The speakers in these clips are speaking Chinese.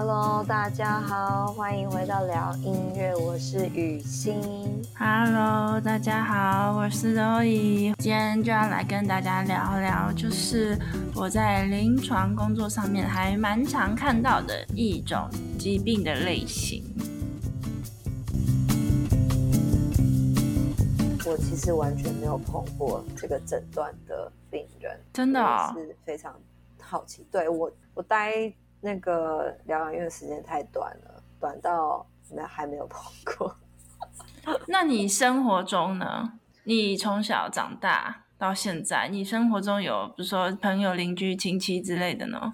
Hello，大家好，欢迎回到聊音乐，我是雨欣。Hello，大家好，我是 Zoe。今天就要来跟大家聊聊，就是我在临床工作上面还蛮常看到的一种疾病的类型。我其实完全没有碰过这个诊断的病人，真的、哦、是非常好奇。对我，我待。那个疗养院的时间太短了，短到没还没有碰过。那你生活中呢？你从小长大到现在，你生活中有比如说朋友、邻居、亲戚之类的呢？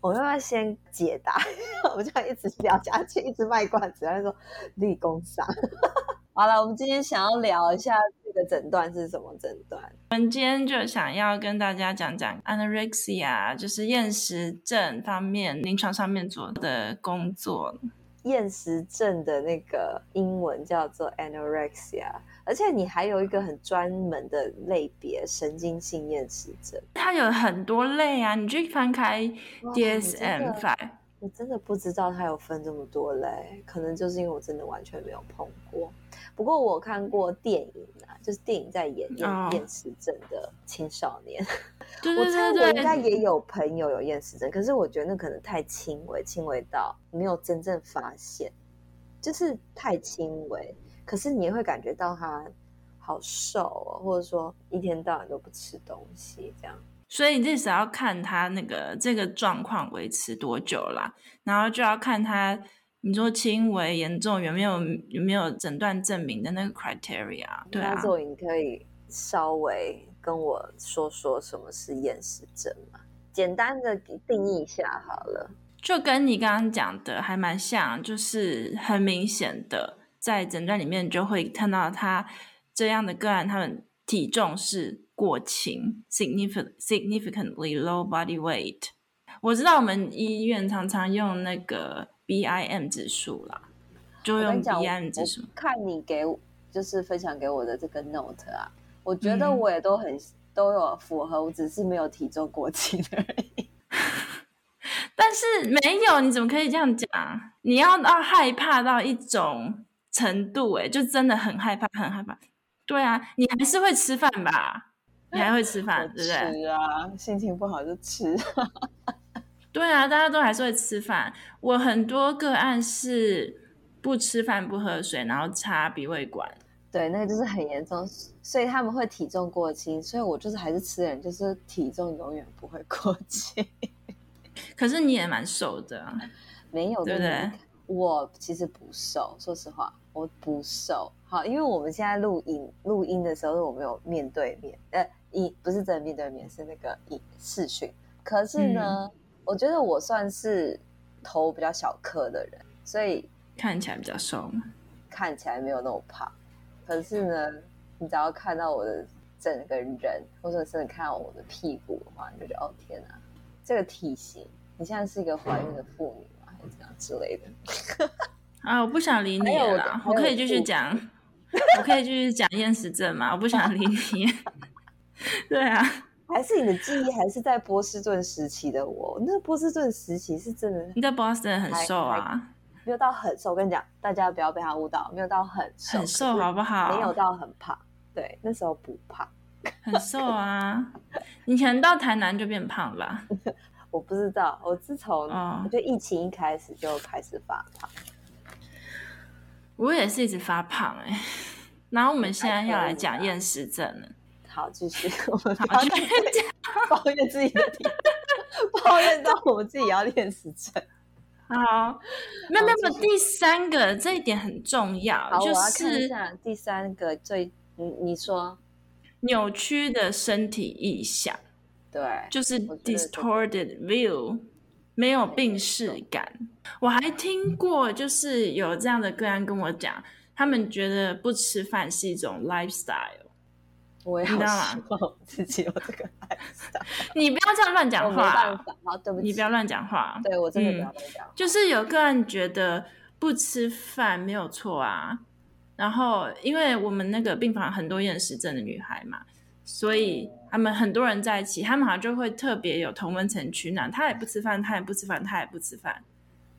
我要不要先解答？我就一直聊下去，一直卖关子，他说立功上。好了，我们今天想要聊一下这个诊断是什么诊断。我们今天就想要跟大家讲讲 anorexia，就是厌食症方面临床上面做的工作。厌食症的那个英文叫做 anorexia，而且你还有一个很专门的类别——神经性厌食症。它有很多类啊，你去翻开 DSM-5。我真的不知道它有分这么多类，可能就是因为我真的完全没有碰过。不过我看过电影啊，就是电影在演厌厌食症的青少年。Oh. 我猜我应该也有朋友有厌食症，可是我觉得那可能太轻微，轻微到没有真正发现，就是太轻微。可是你也会感觉到他好瘦哦，或者说一天到晚都不吃东西这样。所以你至少要看他那个这个状况维持多久啦，然后就要看他你说轻微、严重有没有有没有诊断证明的那个 criteria。对啊，所以你可以稍微跟我说说什么是厌食症吗？简单的定义一下好了。就跟你刚刚讲的还蛮像，就是很明显的在诊断里面就会看到他这样的个案，他们体重是。过轻，significant significantly low body weight。我知道我们医院常常用那个 BIM 指数啦，就用 BIM 指数。看你给就是分享给我的这个 note 啊，我觉得我也都很、嗯、都有符合，我只是没有体重过轻而已。但是没有，你怎么可以这样讲？你要到害怕到一种程度、欸，哎，就真的很害怕，很害怕。对啊，你还是会吃饭吧？你还会吃饭，对不对？吃啊，心情不好就吃。对啊，大家都还是会吃饭。我很多个案是不吃饭不喝水，然后插鼻胃管。对，那个就是很严重，所以他们会体重过轻。所以我就是还是吃人，就是体重永远不会过轻。可是你也蛮瘦的啊，没有对不对？我其实不瘦，说实话，我不瘦。好，因为我们现在录音录音的时候，我没有面对面，呃。一不是真的面对面，是那个一视讯。可是呢、嗯，我觉得我算是头比较小颗的人，所以看起来比较瘦，看起来没有那么胖。可是呢，你只要看到我的整个人，或者是看到我的屁股的话，你就觉得哦天哪，这个体型，你现在是一个怀孕的妇女吗？还是怎样之类的？啊，我不想理你了，我可以继续讲，我可以继续讲厌食症吗？我不想理你。对啊，还是你的记忆还是在波士顿时期的我。那波士顿时期是真的，你在波士顿很瘦啊，没有到很瘦。我跟你讲，大家不要被他误导，没有到很瘦，很瘦好不好？没有到很胖，对，那时候不胖，很瘦啊。你可能到台南就变胖了，我不知道。我自从我觉得疫情一开始就开始发胖，我也是一直发胖哎、欸。然后我们现在要来讲厌食症了。好，继续。我们抱怨 抱怨自己的体，抱怨到我们自己要练死症。好，没有没有，第三个这一点很重要，就是第三个最，你你说扭曲的身体意象，对，就是 distorted view，没有病视感。我还听过，就是有这样的个案跟我讲，他们觉得不吃饭是一种 lifestyle。我也好希望自己有这个爱。你不要这样乱讲话。好，对不起。你不要乱讲话。对，我真的不要乱讲。就是有个人觉得不吃饭没有错啊，然后因为我们那个病房很多厌食症的女孩嘛，所以他们很多人在一起，他们好像就会特别有同温层取暖。他也不吃饭，他也不吃饭，他也不吃饭。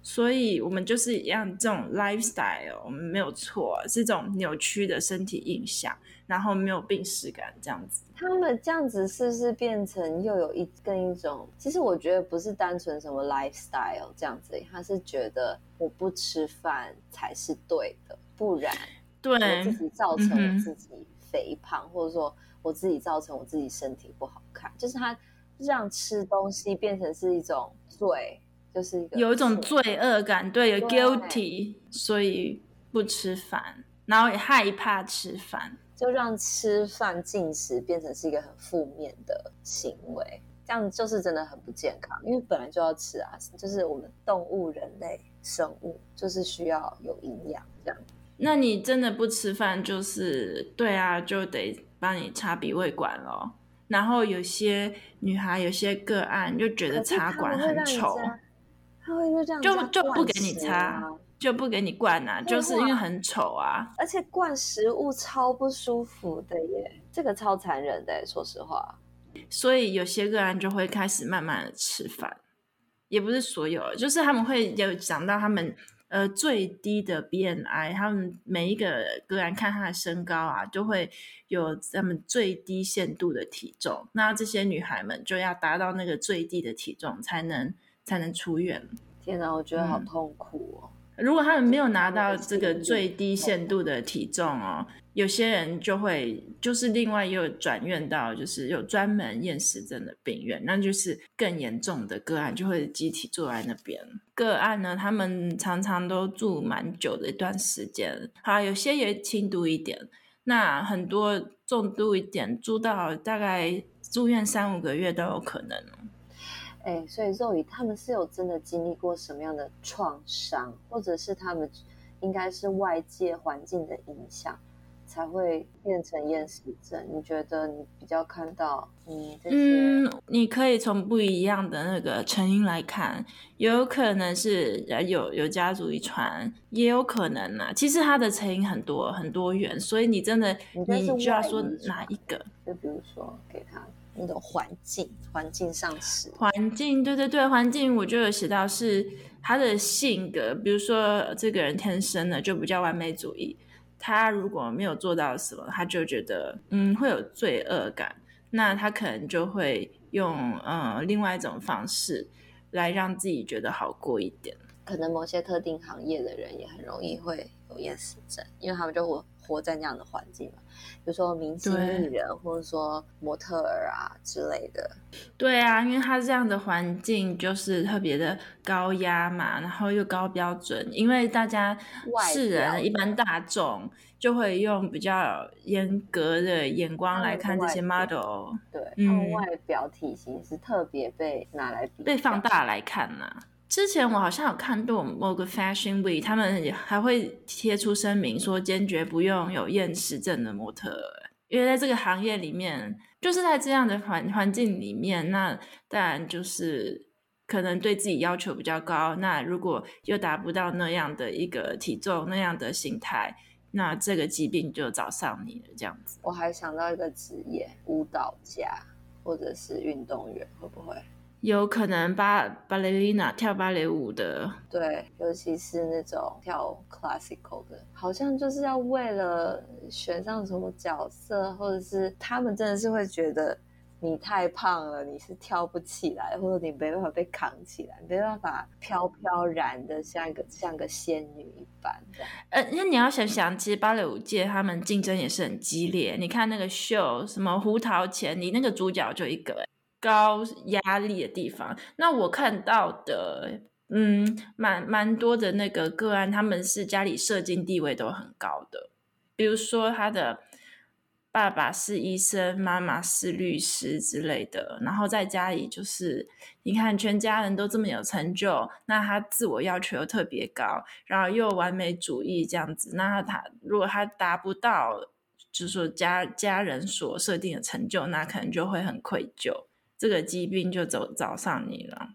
所以我们就是一样这种 lifestyle，我们没有错，是这种扭曲的身体印象，然后没有病史感这样子。他们这样子是不是变成又有一跟一种？其实我觉得不是单纯什么 lifestyle 这样子，他是觉得我不吃饭才是对的，不然对我自己造成我自己肥胖，嗯、或者说我自己造成我自己身体不好看，就是他让吃东西变成是一种罪。就是一个有一种罪恶感，对，有 guilty，所以不吃饭，然后也害怕吃饭，就让吃饭进食变成是一个很负面的行为，这样就是真的很不健康。因为本来就要吃啊，就是我们动物、人类生物就是需要有营养这样。那你真的不吃饭，就是对啊，就得帮你插鼻胃管咯。然后有些女孩有些个案就觉得插管很丑。他会因为这样就就不给你插，就不给你灌啊，就是因为很丑啊。而且灌食物超不舒服的耶，这个超残忍的，说实话。所以有些个人就会开始慢慢的吃饭，也不是所有，就是他们会有讲到他们呃最低的 BMI，他们每一个个人看他的身高啊，就会有他们最低限度的体重。那这些女孩们就要达到那个最低的体重才能。才能出院。天哪，我觉得好痛苦哦！嗯、如果他们没有拿到这个最低限度的体重哦，有些人就会就是另外又转院到就是有专门厌食症的病院，那就是更严重的个案就会集体坐在那边。个案呢，他们常常都住蛮久的一段时间，好，有些也轻度一点，那很多重度一点，住到大概住院三五个月都有可能。哎，所以肉鱼他们是有真的经历过什么样的创伤，或者是他们应该是外界环境的影响，才会变成厌食症？你觉得你比较看到，嗯，这些嗯，你可以从不一样的那个成因来看，有可能是有有家族遗传，也有可能呢、啊。其实它的成因很多很多元，所以你真的你，你就要说哪一个？就比如说给他。那种环境，环境上是环境，对对对，环境我就有写到是他的性格，比如说这个人天生的就比较完美主义，他如果没有做到什么，他就觉得嗯会有罪恶感，那他可能就会用呃另外一种方式来让自己觉得好过一点。可能某些特定行业的人也很容易会有厌食症，因为他们就活活在那样的环境嘛。比如说明星艺人，或者说模特儿啊之类的。对啊，因为他这样的环境就是特别的高压嘛，然后又高标准，因为大家世人一般大众就会用比较严格的眼光来看这些 model。对，他们外表体型是特别被拿来比被放大来看呐、啊。之前我好像有看过某个 Fashion Week，他们还会贴出声明说坚决不用有厌食症的模特，因为在这个行业里面，就是在这样的环环境里面，那当然就是可能对自己要求比较高。那如果又达不到那样的一个体重、那样的形态，那这个疾病就找上你了。这样子，我还想到一个职业，舞蹈家或者是运动员，会不会？有可能芭芭蕾丽娜跳芭蕾舞的，对，尤其是那种跳 classical 的，好像就是要为了选上什么角色，或者是他们真的是会觉得你太胖了，你是跳不起来，或者你没办法被扛起来，没办法飘飘然的像一个 像个仙女一般。呃，那你要想想，其实芭蕾舞界他们竞争也是很激烈。你看那个秀，什么胡桃钳，你那个主角就一个。高压力的地方，那我看到的，嗯，蛮蛮多的那个个案，他们是家里社经地位都很高的，比如说他的爸爸是医生，妈妈是律师之类的，然后在家里就是，你看全家人都这么有成就，那他自我要求又特别高，然后又完美主义这样子，那他如果他达不到，就是说家家人所设定的成就，那可能就会很愧疚。这个疾病就走找上你了，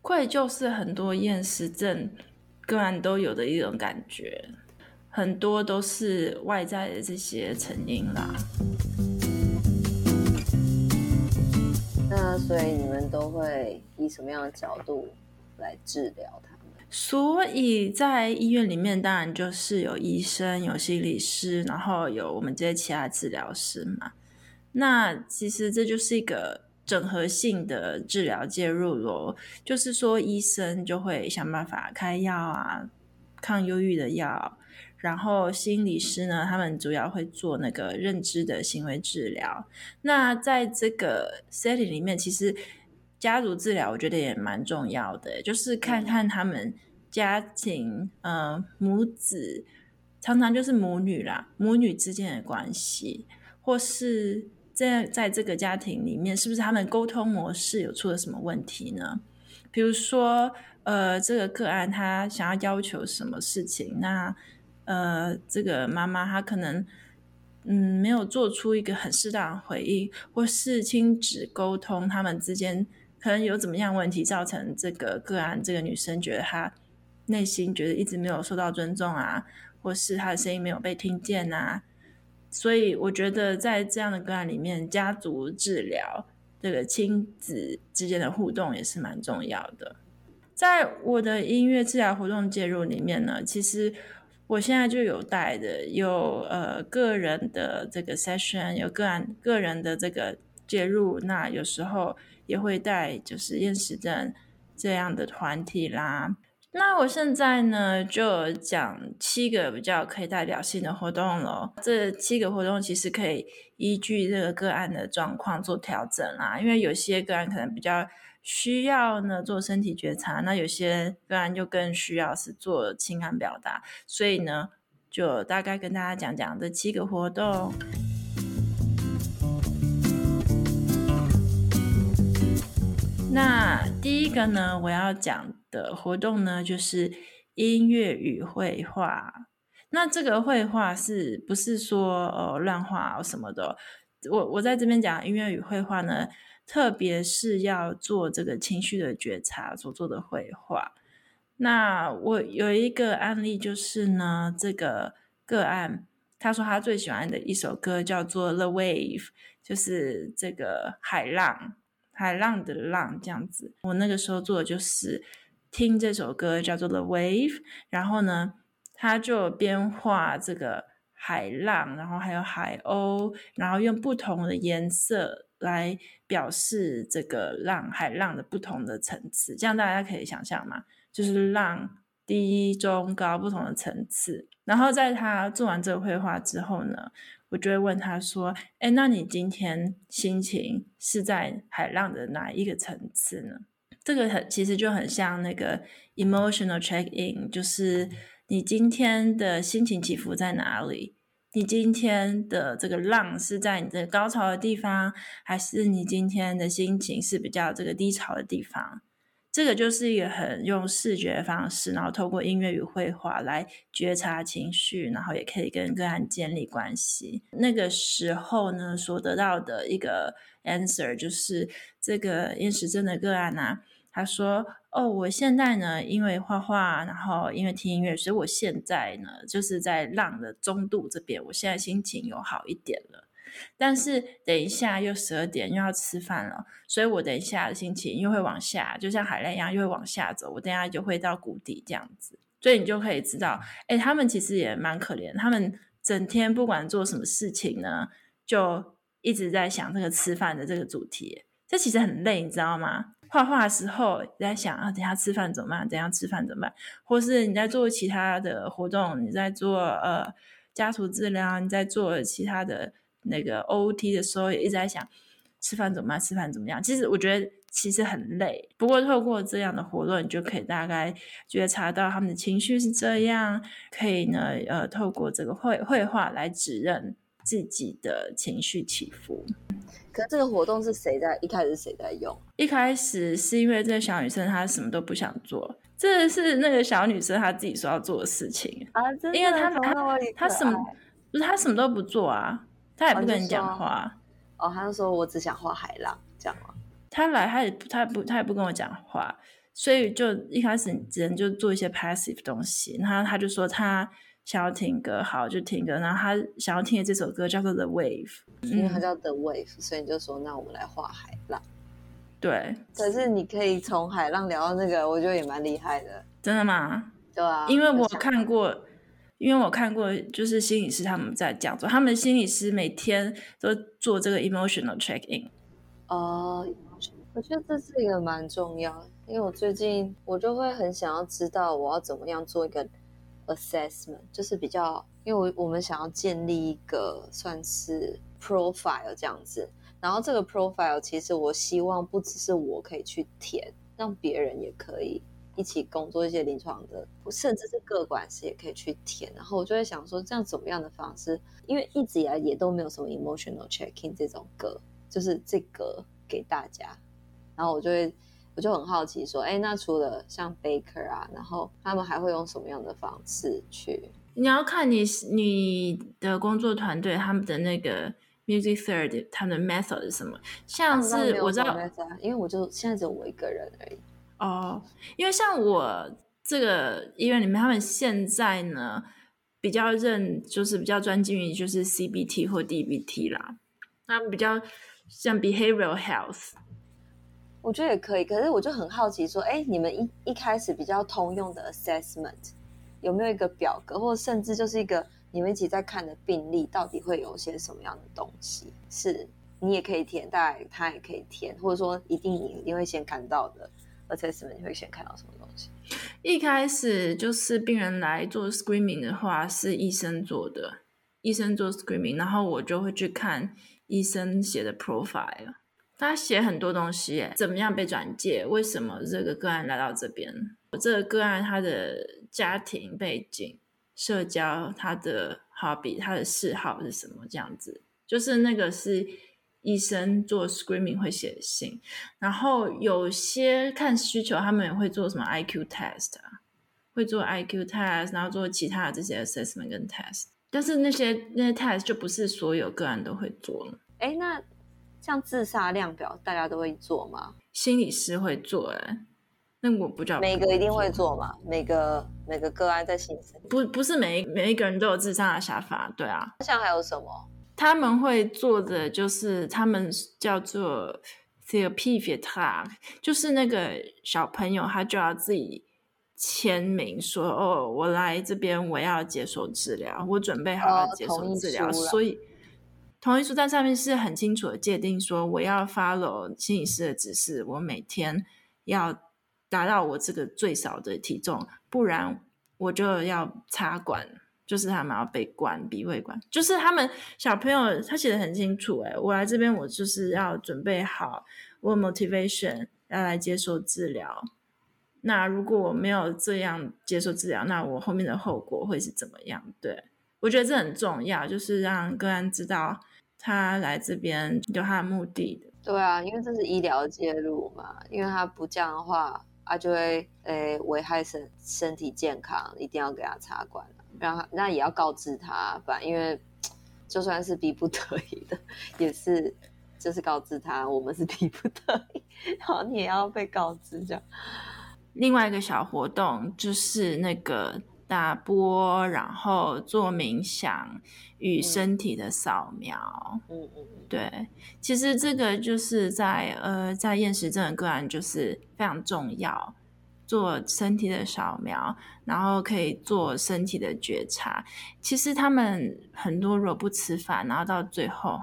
愧疚是很多厌食症个案都有的一种感觉，很多都是外在的这些成因啦。那所以你们都会以什么样的角度来治疗他们？所以在医院里面，当然就是有医生、有心理师，然后有我们这些其他治疗师嘛。那其实这就是一个整合性的治疗介入咯，就是说医生就会想办法开药啊，抗忧郁的药，然后心理师呢，他们主要会做那个认知的行为治疗。那在这个 setting 里面，其实。家族治疗我觉得也蛮重要的，就是看看他们家庭，呃，母子常常就是母女啦，母女之间的关系，或是在在这个家庭里面，是不是他们沟通模式有出了什么问题呢？比如说，呃，这个个案他想要要求什么事情，那呃，这个妈妈她可能嗯没有做出一个很适当的回应，或是亲子沟通他们之间。可能有怎么样问题造成这个个案，这个女生觉得她内心觉得一直没有受到尊重啊，或是她的声音没有被听见啊，所以我觉得在这样的个案里面，家族治疗这个亲子之间的互动也是蛮重要的。在我的音乐治疗活动介入里面呢，其实我现在就有带的有呃个人的这个 session，有个案个人的这个介入，那有时候。也会带就是厌食症这样的团体啦。那我现在呢就讲七个比较可以代表性的活动了。这七个活动其实可以依据这个个案的状况做调整啦。因为有些个案可能比较需要呢做身体觉察，那有些个案就更需要是做情感表达。所以呢，就大概跟大家讲讲这七个活动。那第一个呢，我要讲的活动呢，就是音乐与绘画。那这个绘画是不是说呃乱画什么的？我我在这边讲音乐与绘画呢，特别是要做这个情绪的觉察所做的绘画。那我有一个案例，就是呢，这个个案他说他最喜欢的一首歌叫做《The Wave》，就是这个海浪。海浪的浪这样子，我那个时候做的就是听这首歌叫做《The Wave》，然后呢，他就边画这个海浪，然后还有海鸥，然后用不同的颜色来表示这个浪海浪的不同的层次，这样大家可以想象嘛，就是浪低、中、高不同的层次。然后在他做完这个绘画之后呢，我就会问他说：“哎，那你今天心情是在海浪的哪一个层次呢？”这个很其实就很像那个 emotional check in，就是你今天的心情起伏在哪里？你今天的这个浪是在你的高潮的地方，还是你今天的心情是比较这个低潮的地方？这个就是一个很用视觉的方式，然后透过音乐与绘画来觉察情绪，然后也可以跟个案建立关系。那个时候呢，所得到的一个 answer 就是这个厌食症的个案啊，他说：“哦，我现在呢，因为画画，然后因为听音乐，所以我现在呢，就是在浪的中度这边，我现在心情有好一点了。”但是等一下又十二点又要吃饭了，所以我等一下的心情又会往下，就像海浪一样又会往下走。我等下就会到谷底这样子，所以你就可以知道，哎，他们其实也蛮可怜，他们整天不管做什么事情呢，就一直在想这个吃饭的这个主题，这其实很累，你知道吗？画画的时候在想啊，等下吃饭怎么办？等下吃饭怎么办？或是你在做其他的活动，你在做呃家族治疗，你在做其他的。那个 OT 的时候也一直在想吃饭怎么办？吃饭怎么样？其实我觉得其实很累。不过透过这样的活动，你就可以大概觉察到他们的情绪是这样，可以呢呃透过这个绘绘画来指认自己的情绪起伏。可是这个活动是谁在一开始是谁在用？一开始是因为这个小女生她什么都不想做，这是那个小女生她自己说要做的事情啊，因为她她她什么不是她什么都不做啊。他也不跟你讲话哦，哦，他就说我只想画海浪，这样吗？他来，他也他也不他也不跟我讲话，所以就一开始只能就做一些 passive 东西。然后他就说他想要听歌，好就听歌。然后他想要听的这首歌叫做 The Wave，因为他叫 The Wave，、嗯、所以你就说那我们来画海浪。对，可是你可以从海浪聊到那个，我觉得也蛮厉害的。真的吗？对啊，因为我看过，因为我看过，就是心理师他们在讲座，他们心理师每天都做这个 emotional check in。哦、我觉得这是一个蛮重要，因为我最近我就会很想要知道我要怎么样做一个 assessment，就是比较，因为我我们想要建立一个算是 profile 这样子。然后这个 profile 其实我希望不只是我可以去填，让别人也可以一起工作一些临床的，甚至是各管师也可以去填。然后我就会想说，这样怎么样的方式？因为一直以来也都没有什么 emotional checking 这种歌，就是这个给大家。然后我就会我就很好奇说，哎，那除了像 Baker 啊，然后他们还会用什么样的方式去？你要看你你的工作团队他们的那个。Music Third，他们的 method 是什么？像是我知道，因为我就现在只有我一个人而已。哦，因为像我这个医院里面，他们现在呢比较认，就是比较专精于就是 CBT 或 DBT 啦。他们比较像 Behavioral Health，我觉得也可以。可是我就很好奇说，哎，你们一一开始比较通用的 assessment 有没有一个表格，或者甚至就是一个？你们一起在看的病例到底会有些什么样的东西？是你也可以填，大概他也可以填，或者说一定你一定会先看到的。Assessment 你会先看到什么东西？一开始就是病人来做 screaming 的话，是医生做的，医生做 screaming，然后我就会去看医生写的 profile，他写很多东西，怎么样被转介？为什么这个个案来到这边？我这个个案他的家庭背景。社交，他的 hobby，他的嗜好是什么？这样子，就是那个是医生做 screening 会写信，然后有些看需求，他们也会做什么 IQ test 啊，会做 IQ test，然后做其他的这些 assessment 跟 test，但是那些那些 test 就不是所有个案都会做了。哎，那像自杀量表，大家都会做吗？心理师会做，哎。那我不叫每个一定会做嘛？每个每个个案在心里不不是每一每一个人都有自杀的想法，对啊。像还有什么？他们会做的就是他们叫做 therapy for talk，就是那个小朋友他就要自己签名说哦，我来这边我要接受治疗，我准备好了接受治疗，哦、所以同意书在上面是很清楚的界定说我要 follow 心理师的指示，我每天要。达到我这个最少的体重，不然我就要插管，就是他们要被关鼻胃管，就是他们小朋友他写的很清楚，诶，我来这边我就是要准备好我 motivation 要来接受治疗，那如果我没有这样接受治疗，那我后面的后果会是怎么样？对，我觉得这很重要，就是让个案知道他来这边有他的目的的。对啊，因为这是医疗介入嘛，因为他不这样的话。他就会诶危害身身体健康，一定要给他插管，让他那也要告知他，反正因为就算是逼不得已的，也是就是告知他，我们是逼不得已，然后你也要被告知这样。另外一个小活动就是那个。打波，然后做冥想与身体的扫描。嗯嗯嗯，对，其实这个就是在呃，在厌食症的个案就是非常重要，做身体的扫描，然后可以做身体的觉察。其实他们很多如果不吃饭，然后到最后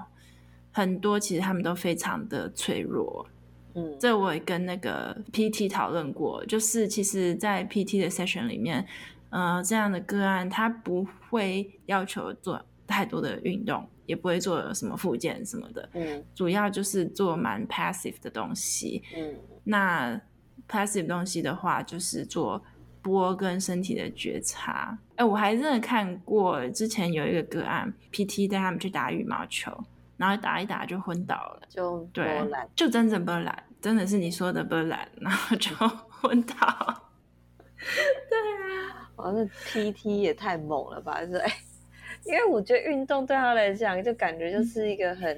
很多其实他们都非常的脆弱。嗯，这我也跟那个 PT 讨论过，就是其实，在 PT 的 session 里面。呃，这样的个案，他不会要求做太多的运动，也不会做什么复健什么的。嗯，主要就是做蛮 passive 的东西。嗯，那 passive 东西的话，就是做波跟身体的觉察。哎，我还真的看过，之前有一个个案，PT 带他们去打羽毛球，然后打一打就昏倒了，就对，就真正波兰，真的是你说的波兰，然后就 昏倒。对啊。哇，那 PT 也太猛了吧！就是哎，因为我觉得运动对他来讲，就感觉就是一个很，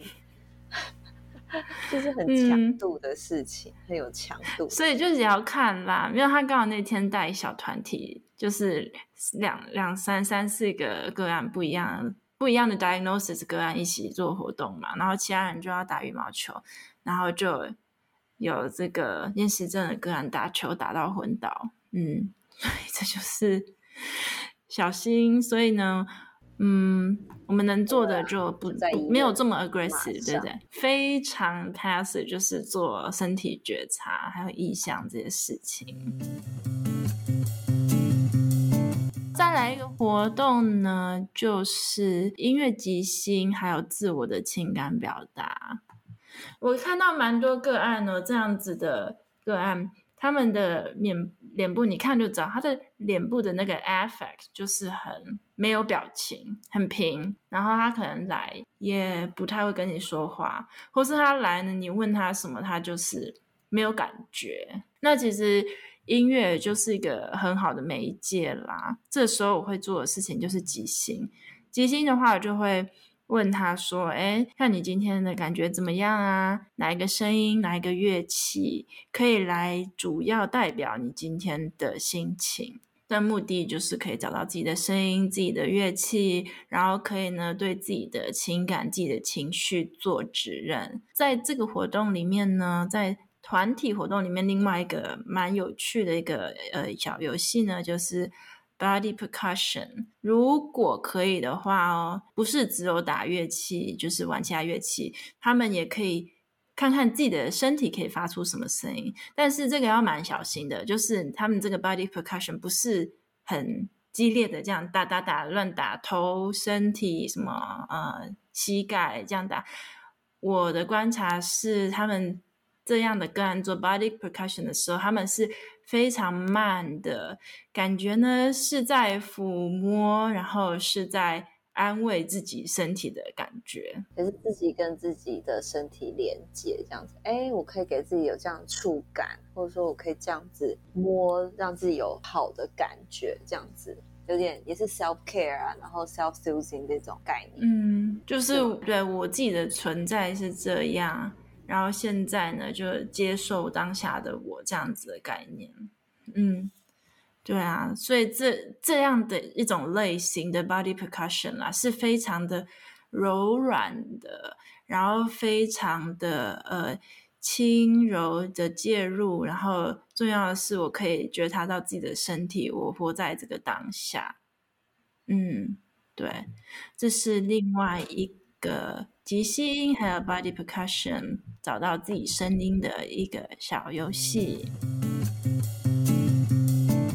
就是很强度的事情，嗯、很有强度。所以就只要看啦，因为他刚好那天带小团体，就是两两三三四个个案不一样不一样的 diagnosis 个案一起做活动嘛，然后其他人就要打羽毛球，然后就有这个厌食症的个案打球打到昏倒，嗯，所 以这就是小心。所以呢，嗯，我们能做的就不，没有这么 aggressive，对不对？非常 passive，就是做身体觉察还有意向这些事情。再来一个活动呢，就是音乐即兴，还有自我的情感表达。我看到蛮多个案呢，这样子的个案，他们的脸脸部，你看就知道，他的脸部的那个 affect 就是很没有表情，很平。然后他可能来也不太会跟你说话，或是他来呢，你问他什么，他就是没有感觉。那其实音乐就是一个很好的媒介啦。这时候我会做的事情就是即兴，即兴的话我就会。问他说：“哎，看你今天的感觉怎么样啊？哪一个声音，哪一个乐器可以来主要代表你今天的心情？但目的就是可以找到自己的声音、自己的乐器，然后可以呢对自己的情感、自己的情绪做指认。在这个活动里面呢，在团体活动里面，另外一个蛮有趣的一个呃小游戏呢，就是。” Body percussion，如果可以的话哦，不是只有打乐器，就是玩其他乐器，他们也可以看看自己的身体可以发出什么声音。但是这个要蛮小心的，就是他们这个 body percussion 不是很激烈的，这样打打打乱打头、身体什么呃膝盖这样打。我的观察是，他们这样的个案做 body percussion 的时候，他们是。非常慢的感觉呢，是在抚摸，然后是在安慰自己身体的感觉，也是自己跟自己的身体连接这样子。哎，我可以给自己有这样触感，或者说我可以这样子摸，让自己有好的感觉，这样子有点也是 self care 啊，然后 self soothing 这种概念。嗯，就是对我自己的存在是这样。然后现在呢，就接受当下的我这样子的概念，嗯，对啊，所以这这样的一种类型的 body percussion 啦，是非常的柔软的，然后非常的呃轻柔的介入，然后重要的是我可以觉察到自己的身体，我活在这个当下，嗯，对，这是另外一个。即兴还有 body percussion，找到自己声音的一个小游戏。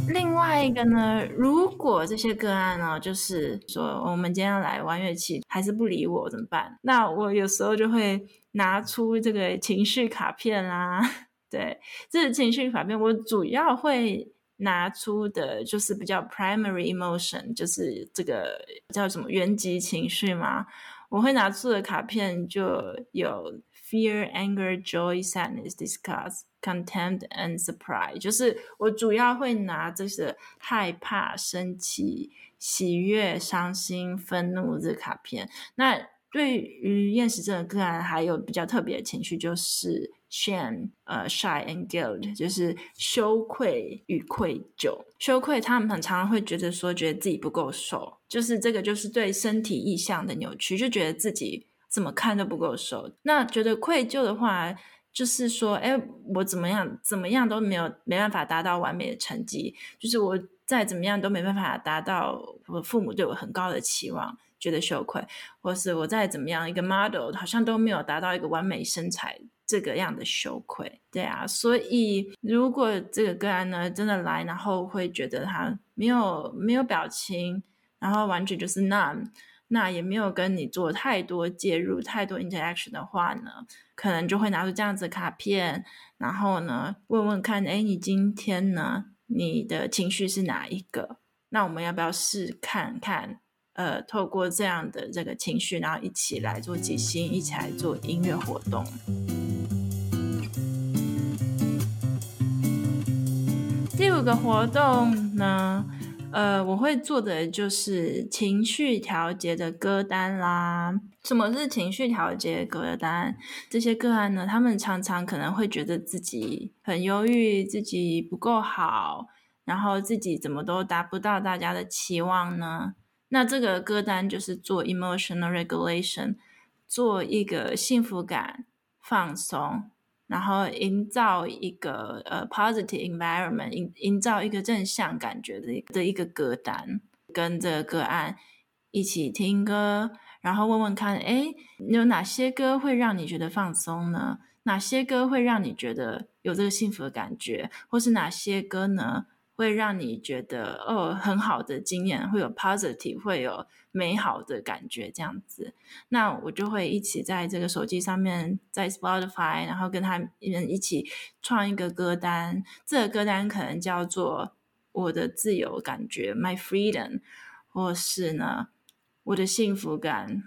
另外一个呢，如果这些个案呢，就是说我们今天来玩乐器，还是不理我怎么办？那我有时候就会拿出这个情绪卡片啦。对，这是情绪卡片我主要会拿出的就是比较 primary emotion，就是这个叫什么原级情绪嘛。我会拿出的卡片就有 fear, anger, joy, sadness, disgust, contempt, and surprise。就是我主要会拿这些害怕、生气、喜悦、伤心、愤怒这卡片。那对于厌食症的个案，还有比较特别的情绪就是 shame、呃 shy and guilt，就是羞愧与愧疚。羞愧，他们很常常会觉得说，觉得自己不够瘦，就是这个就是对身体意象的扭曲，就觉得自己怎么看都不够瘦。那觉得愧疚的话，就是说，哎，我怎么样怎么样都没有没办法达到完美的成绩，就是我再怎么样都没办法达到我父母对我很高的期望。觉得羞愧，或是我再怎么样一个 model，好像都没有达到一个完美身材这个样的羞愧，对啊。所以如果这个个案呢真的来，然后会觉得他没有没有表情，然后完全就是 none，那也没有跟你做太多介入、太多 interaction 的话呢，可能就会拿出这样子卡片，然后呢问问看，哎，你今天呢你的情绪是哪一个？那我们要不要试看看？呃，透过这样的这个情绪，然后一起来做即兴，一起来做音乐活动。第五个活动呢，呃，我会做的就是情绪调节的歌单啦。什么是情绪调节歌单？这些个案呢，他们常常可能会觉得自己很忧郁，自己不够好，然后自己怎么都达不到大家的期望呢？那这个歌单就是做 emotional regulation，做一个幸福感放松，然后营造一个呃 positive environment，营营造一个正向感觉的的一个歌单，跟着个案一起听歌，然后问问看，哎，有哪些歌会让你觉得放松呢？哪些歌会让你觉得有这个幸福的感觉？或是哪些歌呢，会让你觉得哦很好的经验，会有 positive，会有美好的感觉这样子。那我就会一起在这个手机上面，在 Spotify，然后跟他们一起创一个歌单。这个歌单可能叫做我的自由感觉 （My Freedom），或是呢我的幸福感。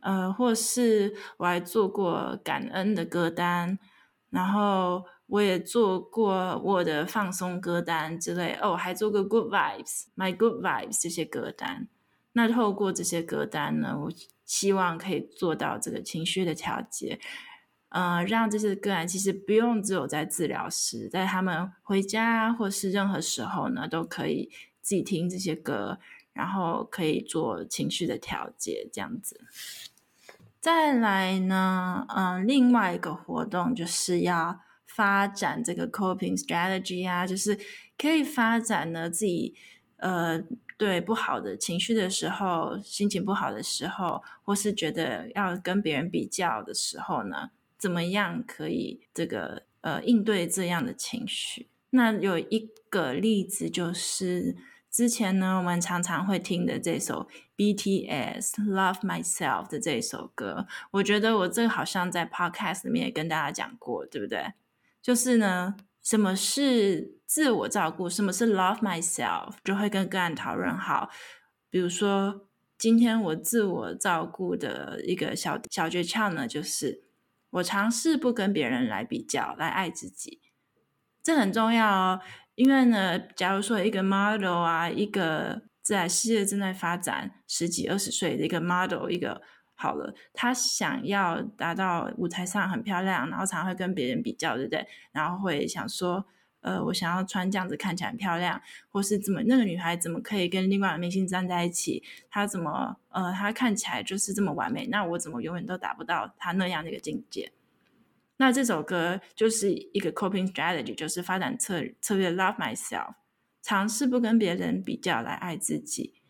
呃，或是我还做过感恩的歌单，然后我也做过我的放松歌单之类。哦，还做过 Good Vibes，My Good Vibes 这些歌单。那透过这些歌单呢，我希望可以做到这个情绪的调节，呃，让这些个案其实不用只有在治疗时，在他们回家或是任何时候呢，都可以自己听这些歌，然后可以做情绪的调节，这样子。再来呢，嗯、另外一个活动就是要发展这个 coping strategy 啊，就是可以发展呢自己，呃，对不好的情绪的时候，心情不好的时候，或是觉得要跟别人比较的时候呢，怎么样可以这个呃应对这样的情绪？那有一个例子就是。之前呢，我们常常会听的这首 BTS Love Myself 的这首歌，我觉得我这个好像在 Podcast 里面也跟大家讲过，对不对？就是呢，什么是自我照顾，什么是 Love Myself，就会跟个案讨论好。比如说，今天我自我照顾的一个小小诀窍呢，就是我尝试不跟别人来比较，来爱自己，这很重要哦。因为呢，假如说一个 model 啊，一个在事业正在发展十几二十岁的一个 model，一个好了，他想要达到舞台上很漂亮，然后常会跟别人比较，对不对？然后会想说，呃，我想要穿这样子看起来很漂亮，或是怎么那个女孩怎么可以跟另外的明星站在一起？她怎么呃，她看起来就是这么完美，那我怎么永远都达不到她那样的一个境界？那这首歌就是一个 coping strategy，就是发展策策略 Love myself，尝试不跟别人比较来爱自己。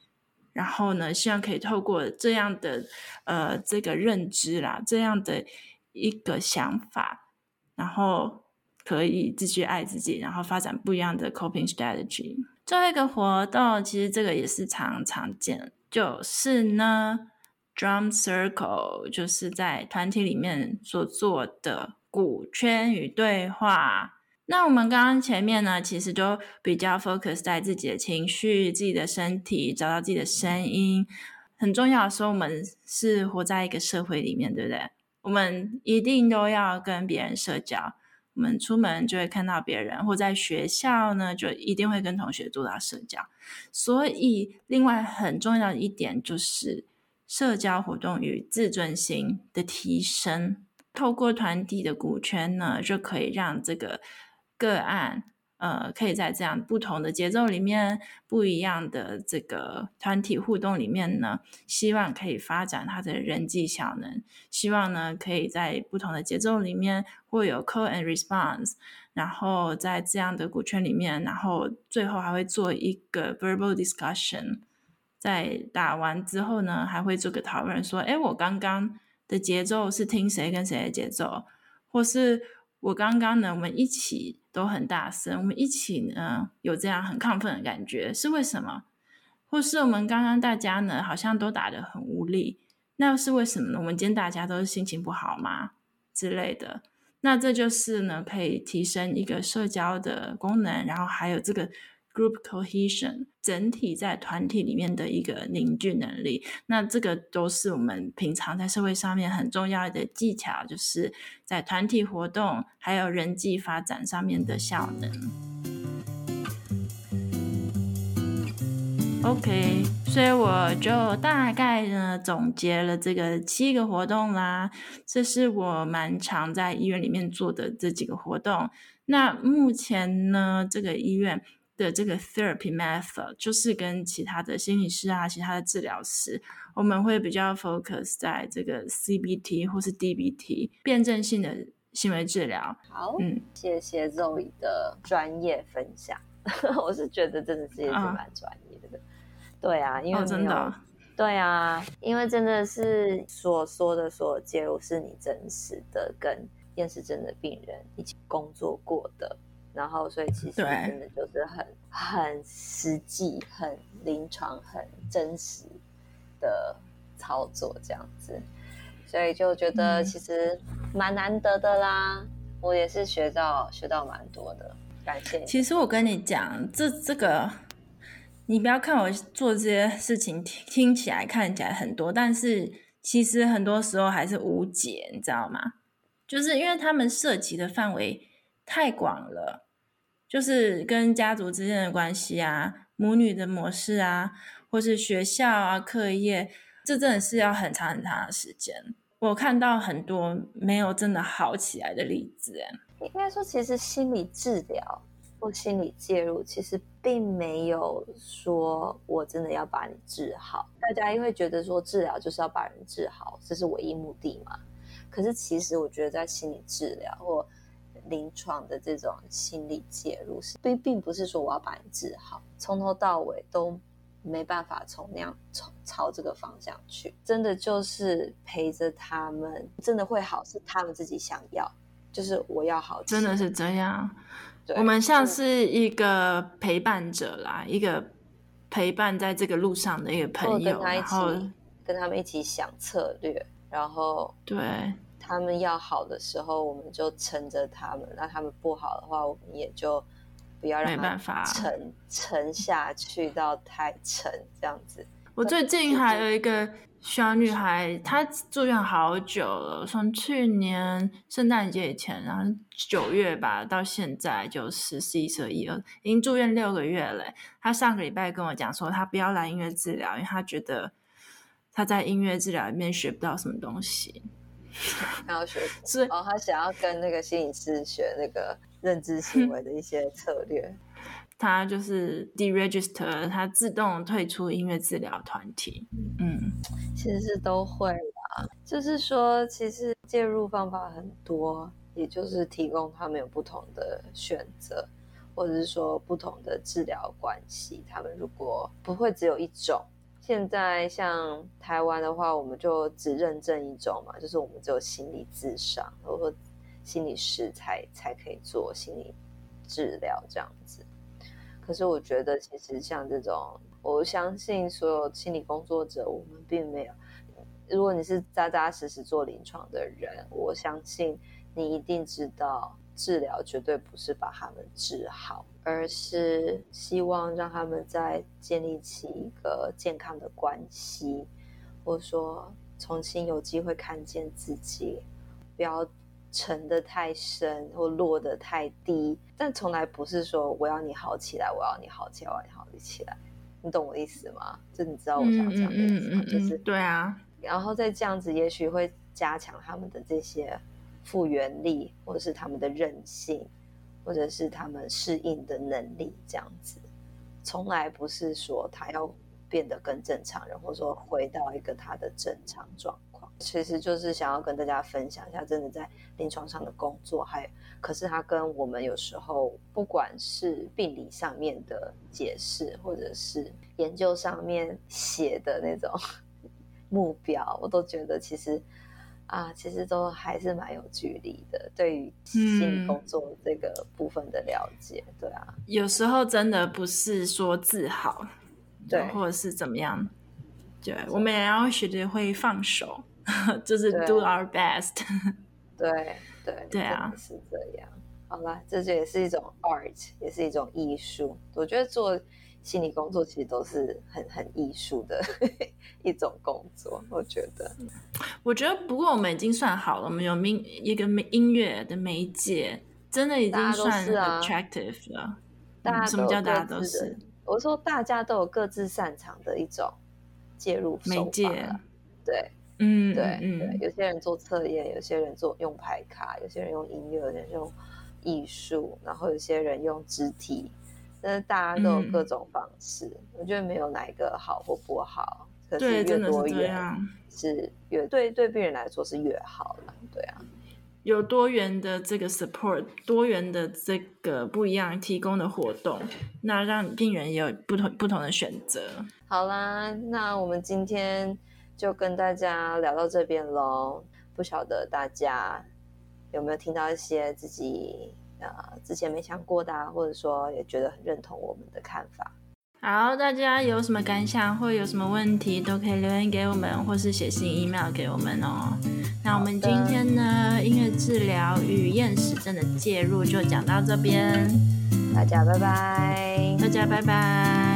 然后呢，希望可以透过这样的呃这个认知啦，这样的一个想法，然后可以继续爱自己，然后发展不一样的 coping strategy。最后一个活动，其实这个也是常常见，就是呢，Drum Circle，就是在团体里面所做的。鼓圈与对话。那我们刚刚前面呢，其实就比较 focus 在自己的情绪、自己的身体，找到自己的声音。很重要的时候，我们是活在一个社会里面，对不对？我们一定都要跟别人社交。我们出门就会看到别人，或在学校呢，就一定会跟同学做到社交。所以，另外很重要的一点就是社交活动与自尊心的提升。透过团体的股权呢，就可以让这个个案，呃，可以在这样不同的节奏里面，不一样的这个团体互动里面呢，希望可以发展他的人际效能。希望呢，可以在不同的节奏里面会有 call and response，然后在这样的鼓圈里面，然后最后还会做一个 verbal discussion。在打完之后呢，还会做个讨论，说：“哎，我刚刚。”的节奏是听谁跟谁的节奏，或是我刚刚呢，我们一起都很大声，我们一起呢有这样很亢奋的感觉，是为什么？或是我们刚刚大家呢好像都打得很无力，那是为什么呢？我们今天大家都是心情不好吗？之类的，那这就是呢可以提升一个社交的功能，然后还有这个。Group cohesion，整体在团体里面的一个凝聚能力，那这个都是我们平常在社会上面很重要的技巧，就是在团体活动还有人际发展上面的效能。OK，所以我就大概呢总结了这个七个活动啦，这是我蛮常在医院里面做的这几个活动。那目前呢，这个医院。的这个 therapy method 就是跟其他的心理师啊、其他的治疗师，我们会比较 focus 在这个 CBT 或是 DBT，辩证性的行为治疗。好，嗯，谢谢 Zoe 的专业分享。我是觉得真的是也是蛮专业的。对啊，因为、哦、真的，对啊，因为真的是所说的所有介入是你真实的跟厌食症的病人一起工作过的。然后，所以其实真的就是很很实际、很临床、很真实的操作这样子，所以就觉得其实蛮难得的啦。嗯、我也是学到学到蛮多的，感谢。其实我跟你讲，这这个你不要看我做这些事情听听起来看起来很多，但是其实很多时候还是无解，你知道吗？就是因为他们涉及的范围太广了，就是跟家族之间的关系啊，母女的模式啊，或是学校啊，课业，这真的是要很长很长的时间。我看到很多没有真的好起来的例子。应该说，其实心理治疗或心理介入，其实并没有说我真的要把你治好。大家因为觉得说治疗就是要把人治好，这是唯一目的嘛。可是其实我觉得在心理治疗或临床的这种心理介入，并并不是说我要把你治好，从头到尾都没办法从那样从朝这个方向去，真的就是陪着他们，真的会好，是他们自己想要，就是我要好，真的是这样。我们像是一个陪伴者啦，一个陪伴在这个路上的一个朋友，跟他一起，然后跟他们一起想策略，然后对。他们要好的时候，我们就撑着他们；那他们不好的话，我们也就不要让他沉沉下去到太沉这样子。我最近还有一个小女孩，她住院好久了，从去年圣诞节以前，然后九月吧，到现在就十一、十二，已经住院六个月了。她上个礼拜跟我讲说，她不要来音乐治疗，因为她觉得她在音乐治疗里面学不到什么东西。他要学，是哦，他想要跟那个心理师学那个认知行为的一些策略。他就是 deregister，他自动退出音乐治疗团体。嗯，其实是都会啦，就是说，其实介入方法很多，也就是提供他们有不同的选择，或者是说不同的治疗关系。他们如果不会只有一种。现在像台湾的话，我们就只认证一种嘛，就是我们只有心理咨商，或者心理师才才可以做心理治疗这样子。可是我觉得，其实像这种，我相信所有心理工作者，我们并没有。如果你是扎扎实实做临床的人，我相信你一定知道。治疗绝对不是把他们治好，而是希望让他们再建立起一个健康的关系，或者说重新有机会看见自己，不要沉得太深或落得太低。但从来不是说我要你好起来，我要你好起来，我要你好起来。你懂我意思吗？就你知道我想讲的意思吗？就是对啊。然后再这样子，也许会加强他们的这些。复原力，或者是他们的韧性，或者是他们适应的能力，这样子，从来不是说他要变得更正常人，或者说回到一个他的正常状况。其实就是想要跟大家分享一下，真的在临床上的工作，还有，可是他跟我们有时候，不管是病理上面的解释，或者是研究上面写的那种 目标，我都觉得其实。啊，其实都还是蛮有距离的，对于性工作这个部分的了解，嗯、对啊，有时候真的不是说自豪，对，或者是怎么样，对，我们也要学着会放手，就是 do our best，对对对，对啊，是这样。好了，这就也是一种 art，也是一种艺术。我觉得做。心理工作其实都是很很艺术的 一种工作，我觉得。我觉得，不过我们已经算好了，我们有音一个音乐的媒介，真的已经算 attractive 了。大家、什么叫大家都是？我说大家都有各自擅长的一种介入媒介。对，嗯，对嗯对。有些人做测验，有些人做用牌卡，有些人用音乐，有些人用艺术，然后有些人用肢体。但是大家都有各种方式，嗯，我觉得没有哪一个好或不好，可是越多元是越对对病人来说是越好了，对啊。有多元的这个 support，多元的这个不一样提供的活动，那让病人也有不同不同的选择。好啦，那我们今天就跟大家聊到这边喽。不晓得大家有没有听到一些自己呃之前没想过的，或者说也觉得很认同我们的看法。好，大家有什么感想或有什么问题，都可以留言给我们，或是写信 email 给我们哦。那我们今天呢，音乐治疗与厌食症的介入就讲到这边，大家拜拜，大家拜拜。